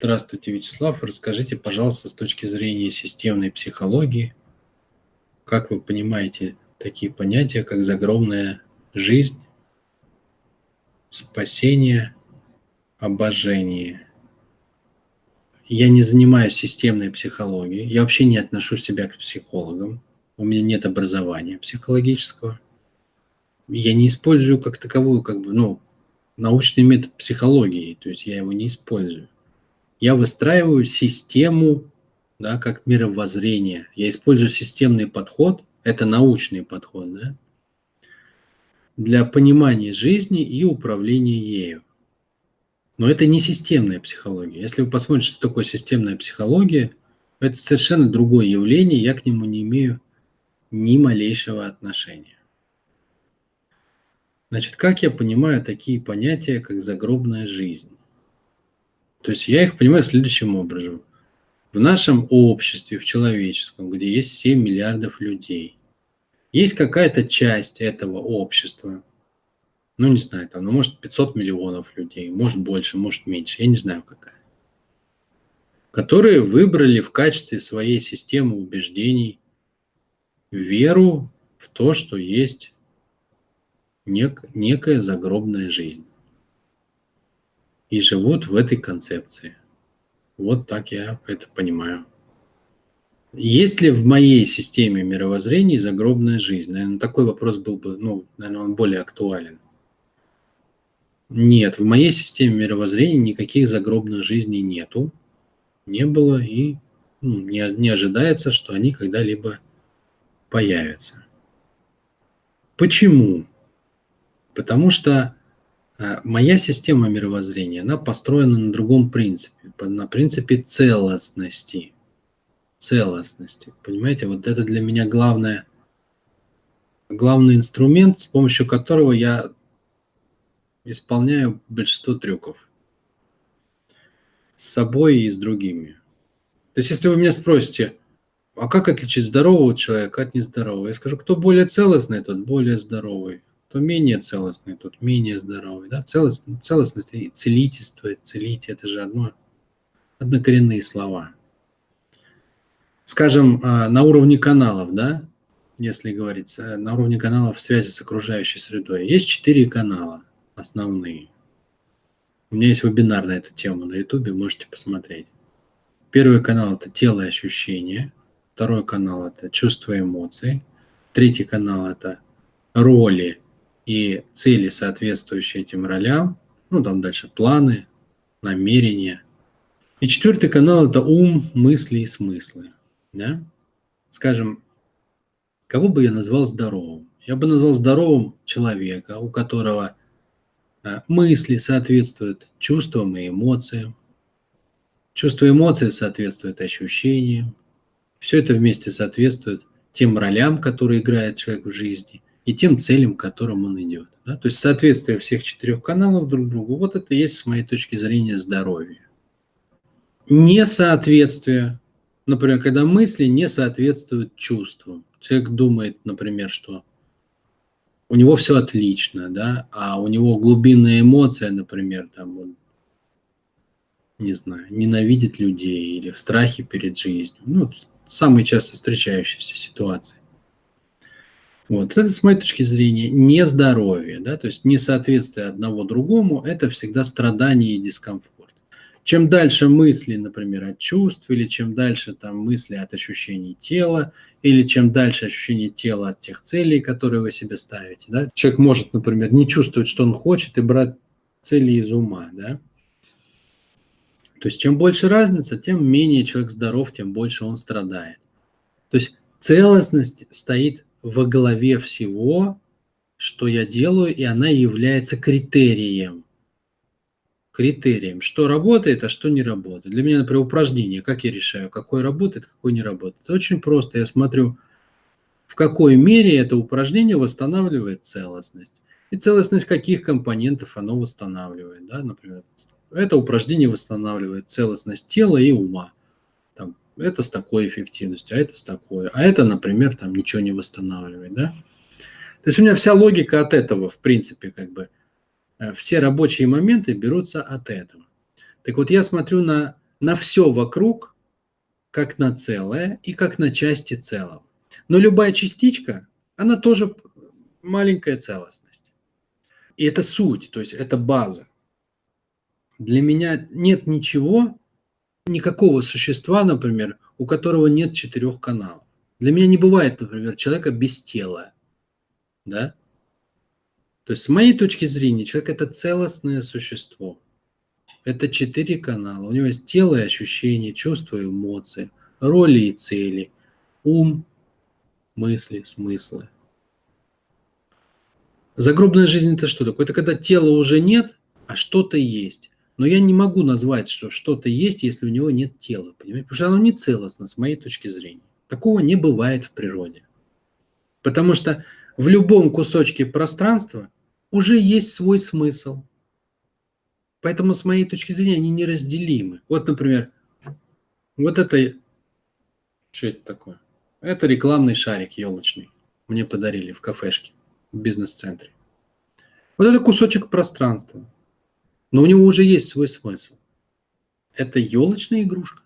Здравствуйте, Вячеслав. Расскажите, пожалуйста, с точки зрения системной психологии, как вы понимаете такие понятия, как загробная жизнь, спасение, обожение. Я не занимаюсь системной психологией, я вообще не отношу себя к психологам, у меня нет образования психологического. Я не использую как таковую, как бы, ну, научный метод психологии, то есть я его не использую. Я выстраиваю систему, да, как мировоззрение. Я использую системный подход, это научный подход, да, для понимания жизни и управления ею. Но это не системная психология. Если вы посмотрите, что такое системная психология, это совершенно другое явление, я к нему не имею ни малейшего отношения. Значит, как я понимаю такие понятия, как загробная жизнь? То есть я их понимаю следующим образом. В нашем обществе, в человеческом, где есть 7 миллиардов людей, есть какая-то часть этого общества, ну не знаю, там, ну может 500 миллионов людей, может больше, может меньше, я не знаю какая, которые выбрали в качестве своей системы убеждений веру в то, что есть нек, некая загробная жизнь. И живут в этой концепции. Вот так я это понимаю. Есть ли в моей системе мировоззрения загробная жизнь? Наверное, такой вопрос был бы, ну, наверное, он более актуален. Нет, в моей системе мировоззрения никаких загробных жизней нету, не было и ну, не, не ожидается, что они когда-либо появятся. Почему? Потому что моя система мировоззрения, она построена на другом принципе, на принципе целостности. Целостности. Понимаете, вот это для меня главное, главный инструмент, с помощью которого я исполняю большинство трюков. С собой и с другими. То есть, если вы меня спросите, а как отличить здорового человека от нездорового? Я скажу, кто более целостный, тот более здоровый. Кто менее целостный, тот менее здоровый. Да? Целост, целостность и целительство, целить – это же одно, однокоренные слова. Скажем, а, на уровне каналов, да, если говорится, на уровне каналов связи с окружающей средой, есть четыре канала основные. У меня есть вебинар на эту тему на ютубе, можете посмотреть. Первый канал – это тело и ощущения – Второй канал – это чувства и эмоции. Третий канал – это роли и цели, соответствующие этим ролям. Ну, там дальше планы, намерения. И четвертый канал – это ум, мысли и смыслы. Да? Скажем, кого бы я назвал здоровым? Я бы назвал здоровым человека, у которого э, мысли соответствуют чувствам и эмоциям, чувства и эмоции соответствуют ощущениям, все это вместе соответствует тем ролям, которые играет человек в жизни, и тем целям, к которым он идет. Да? То есть соответствие всех четырех каналов друг другу, вот это есть, с моей точки зрения, здоровье. Несоответствие, например, когда мысли не соответствуют чувствам. Человек думает, например, что у него все отлично, да, а у него глубинная эмоция, например, там он, не знаю, ненавидит людей или в страхе перед жизнью. Ну, самые часто встречающиеся ситуации. Вот. Это, с моей точки зрения, нездоровье, да, то есть несоответствие одного другому – это всегда страдание и дискомфорт. Чем дальше мысли, например, от чувств, или чем дальше там мысли от ощущений тела, или чем дальше ощущение тела от тех целей, которые вы себе ставите. Да? Человек может, например, не чувствовать, что он хочет, и брать цели из ума. Да? То есть чем больше разница, тем менее человек здоров, тем больше он страдает. То есть целостность стоит во главе всего, что я делаю, и она является критерием. Критерием, что работает, а что не работает. Для меня, например, упражнение, как я решаю, какое работает, какое не работает. Это очень просто. Я смотрю, в какой мере это упражнение восстанавливает целостность. И целостность каких компонентов оно восстанавливает. Да? Например, это упражнение восстанавливает целостность тела и ума. Это с такой эффективностью, а это с такой. А это, например, там ничего не восстанавливает. Да? То есть у меня вся логика от этого, в принципе, как бы э, все рабочие моменты берутся от этого. Так вот, я смотрю на на все вокруг, как на целое и как на части целого. Но любая частичка, она тоже маленькая целостность. И это суть, то есть это база. Для меня нет ничего, никакого существа, например, у которого нет четырех каналов. Для меня не бывает, например, человека без тела. Да? То есть с моей точки зрения человек это целостное существо. Это четыре канала. У него есть тело и ощущения, чувства и эмоции, роли и цели, ум, мысли, смыслы. Загробная жизнь это что такое? Это когда тела уже нет, а что-то есть. Но я не могу назвать, что что-то есть, если у него нет тела. Понимаете? Потому что оно не целостно, с моей точки зрения. Такого не бывает в природе. Потому что в любом кусочке пространства уже есть свой смысл. Поэтому, с моей точки зрения, они неразделимы. Вот, например, вот это... Что это такое? Это рекламный шарик елочный. Мне подарили в кафешке, в бизнес-центре. Вот это кусочек пространства. Но у него уже есть свой смысл. Это елочная игрушка.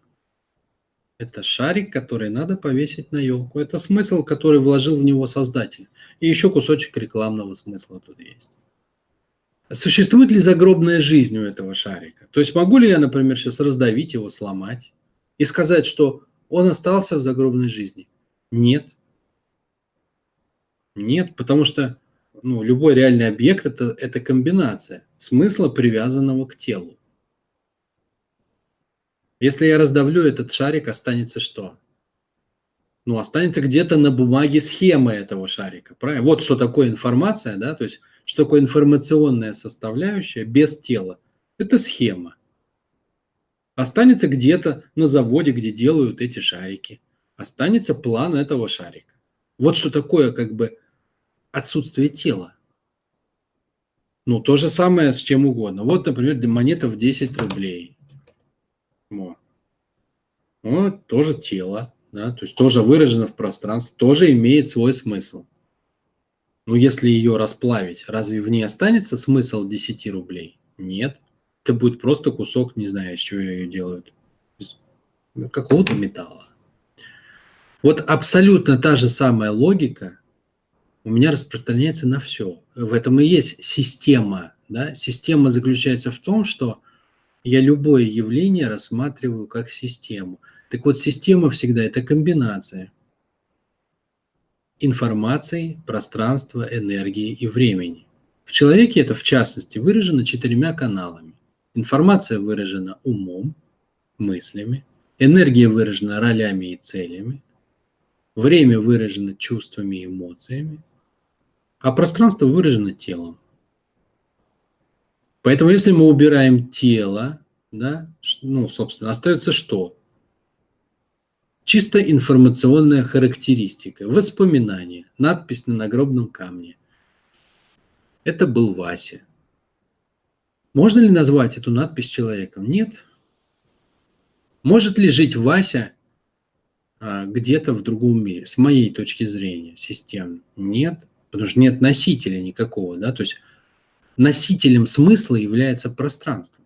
Это шарик, который надо повесить на елку. Это смысл, который вложил в него создатель. И еще кусочек рекламного смысла тут есть. Существует ли загробная жизнь у этого шарика? То есть могу ли я, например, сейчас раздавить его, сломать и сказать, что он остался в загробной жизни? Нет. Нет, потому что ну, любой реальный объект это, это комбинация смысла, привязанного к телу. Если я раздавлю этот шарик, останется что? Ну, останется где-то на бумаге схема этого шарика. Правильно? Вот что такое информация, да, то есть что такое информационная составляющая без тела. Это схема. Останется где-то на заводе, где делают эти шарики. Останется план этого шарика. Вот что такое как бы отсутствие тела. Ну, то же самое с чем угодно. Вот, например, монета в 10 рублей. Вот. Вот тоже тело, да, то есть тоже выражено в пространстве, тоже имеет свой смысл. Но если ее расплавить, разве в ней останется смысл 10 рублей? Нет. Это будет просто кусок, не знаю, из чего ее делают. Из какого-то металла. Вот абсолютно та же самая логика у меня распространяется на все. В этом и есть система. Да? Система заключается в том, что я любое явление рассматриваю как систему. Так вот, система всегда это комбинация информации, пространства, энергии и времени. В человеке это, в частности, выражено четырьмя каналами. Информация выражена умом, мыслями, энергия выражена ролями и целями, время выражено чувствами и эмоциями, а пространство выражено телом. Поэтому если мы убираем тело, да, ну, собственно, остается что? Чисто информационная характеристика, воспоминание, надпись на нагробном камне. Это был Вася. Можно ли назвать эту надпись человеком? Нет. Может ли жить Вася а, где-то в другом мире? С моей точки зрения, систем? Нет, потому что нет носителя никакого, да, то есть носителем смысла является пространство.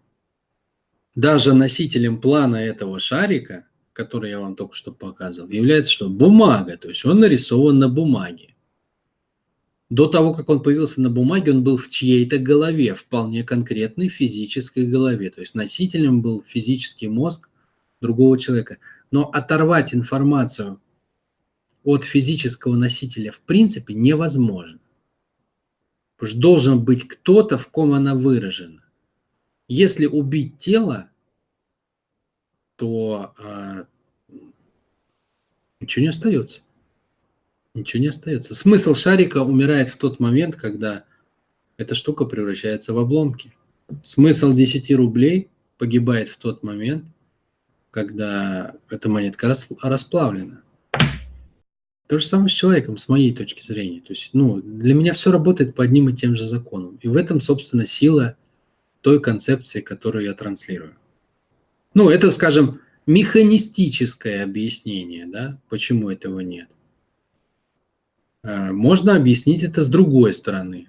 Даже носителем плана этого шарика, который я вам только что показывал, является что? Бумага, то есть он нарисован на бумаге. До того, как он появился на бумаге, он был в чьей-то голове, вполне конкретной физической голове. То есть носителем был физический мозг другого человека. Но оторвать информацию от физического носителя в принципе невозможно. Потому что должен быть кто-то, в ком она выражена. Если убить тело, то а, ничего не остается. Ничего не остается. Смысл шарика умирает в тот момент, когда эта штука превращается в обломки. Смысл 10 рублей погибает в тот момент, когда эта монетка расплавлена. То же самое с человеком, с моей точки зрения. То есть, ну, для меня все работает по одним и тем же законам. И в этом, собственно, сила той концепции, которую я транслирую. Ну, это, скажем, механистическое объяснение, да, почему этого нет. А, можно объяснить это с другой стороны,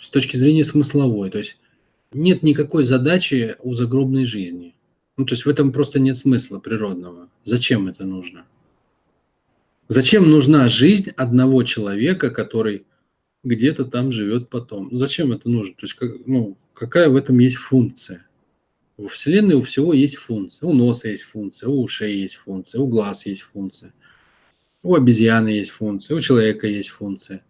с точки зрения смысловой. То есть нет никакой задачи у загробной жизни. Ну, то есть в этом просто нет смысла природного. Зачем это нужно? Зачем нужна жизнь одного человека, который где-то там живет потом? Зачем это нужно? То есть, ну, какая в этом есть функция? Во Вселенной у всего есть функция. У носа есть функция, у ушей есть функция, у глаз есть функция, у обезьяны есть функция, у человека есть функция.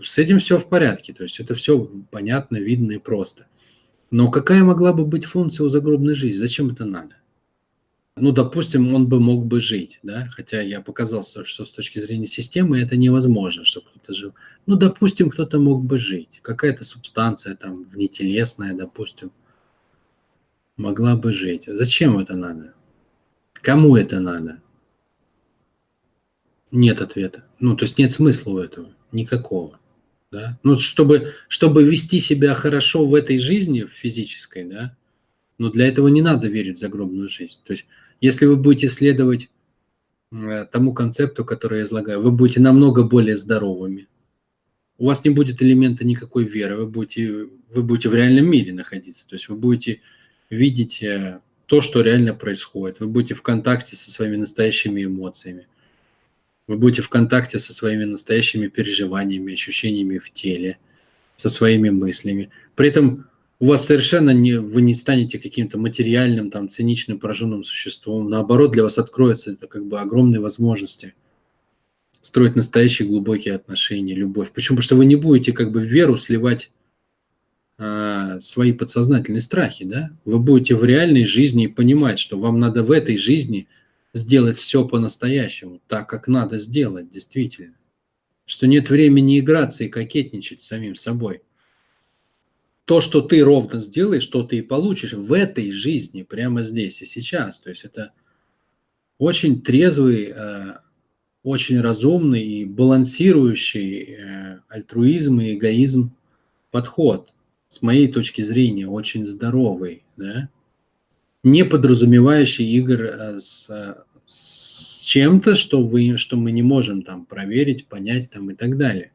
С этим все в порядке, то есть это все понятно, видно и просто. Но какая могла бы быть функция у загробной жизни? Зачем это надо? Ну, допустим, он бы мог бы жить, да, хотя я показал, что с точки зрения системы это невозможно, чтобы кто-то жил. Ну, допустим, кто-то мог бы жить, какая-то субстанция там внетелесная, допустим, могла бы жить. Зачем это надо? Кому это надо? Нет ответа. Ну, то есть нет смысла у этого, никакого. Да? Ну, чтобы, чтобы вести себя хорошо в этой жизни, в физической, да, но для этого не надо верить в загробную жизнь. То есть, если вы будете следовать э, тому концепту, который я излагаю, вы будете намного более здоровыми. У вас не будет элемента никакой веры, вы будете, вы будете в реальном мире находиться. То есть вы будете видеть э, то, что реально происходит. Вы будете в контакте со своими настоящими эмоциями. Вы будете в контакте со своими настоящими переживаниями, ощущениями в теле, со своими мыслями. При этом у вас совершенно не, вы не станете каким-то материальным, там, циничным, пораженным существом. Наоборот, для вас откроются это как бы огромные возможности строить настоящие глубокие отношения, любовь. Почему? Потому что вы не будете как бы в веру сливать а, свои подсознательные страхи, да? Вы будете в реальной жизни понимать, что вам надо в этой жизни – сделать все по-настоящему, так, как надо сделать, действительно. Что нет времени играться и кокетничать с самим собой. То, что ты ровно сделаешь, что ты и получишь в этой жизни, прямо здесь и сейчас. То есть это очень трезвый, э, очень разумный и балансирующий э, альтруизм и эгоизм подход. С моей точки зрения, очень здоровый, да? не подразумевающий игр э, с с чем-то, что, вы, что мы не можем там проверить, понять там и так далее.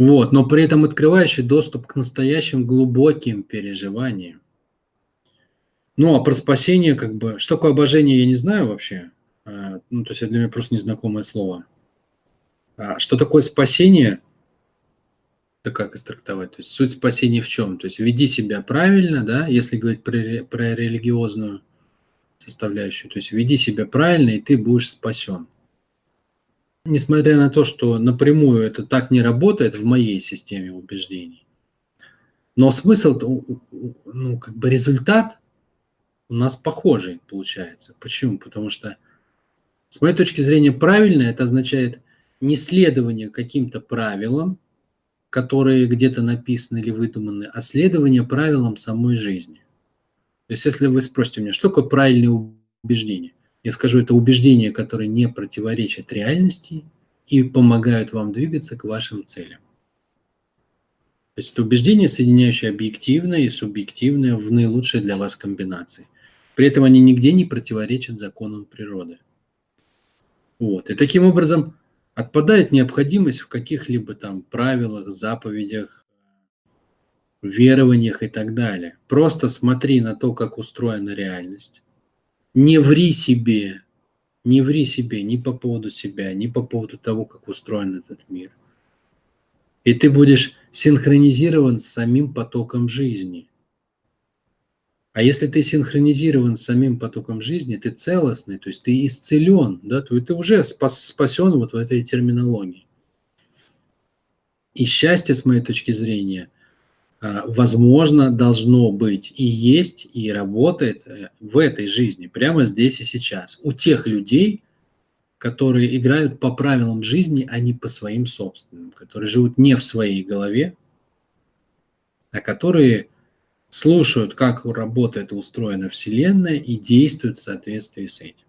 Вот, но при этом открывающий доступ к настоящим глубоким переживаниям. Ну, а про спасение, как бы, что такое обожение, я не знаю вообще. А, ну, то есть это для меня просто незнакомое слово. А что такое спасение? Это как истрактовать? То есть суть спасения в чем? То есть веди себя правильно, да, если говорить про, про религиозную составляющую. То есть веди себя правильно, и ты будешь спасен. Несмотря на то, что напрямую это так не работает в моей системе убеждений, но смысл, ну, как бы результат у нас похожий получается. Почему? Потому что, с моей точки зрения, правильно это означает не следование каким-то правилам, которые где-то написаны или выдуманы, а следование правилам самой жизни. То есть если вы спросите меня, что такое правильное убеждение, я скажу, это убеждения, которые не противоречат реальности и помогают вам двигаться к вашим целям. То есть это убеждение, соединяющее объективное и субъективное в наилучшей для вас комбинации. При этом они нигде не противоречат законам природы. Вот. И таким образом отпадает необходимость в каких-либо там правилах, заповедях, верованиях и так далее. Просто смотри на то, как устроена реальность. Не ври себе, не ври себе ни по поводу себя, ни по поводу того, как устроен этот мир. И ты будешь синхронизирован с самим потоком жизни. А если ты синхронизирован с самим потоком жизни, ты целостный, то есть ты исцелен, да, то ты уже спас, спасен вот в этой терминологии. И счастье, с моей точки зрения – возможно, должно быть и есть, и работает э, в этой жизни, прямо здесь и сейчас. У тех людей, которые играют по правилам жизни, а не по своим собственным, которые живут не в своей голове, а которые слушают, как работает устроена Вселенная и действуют в соответствии с этим.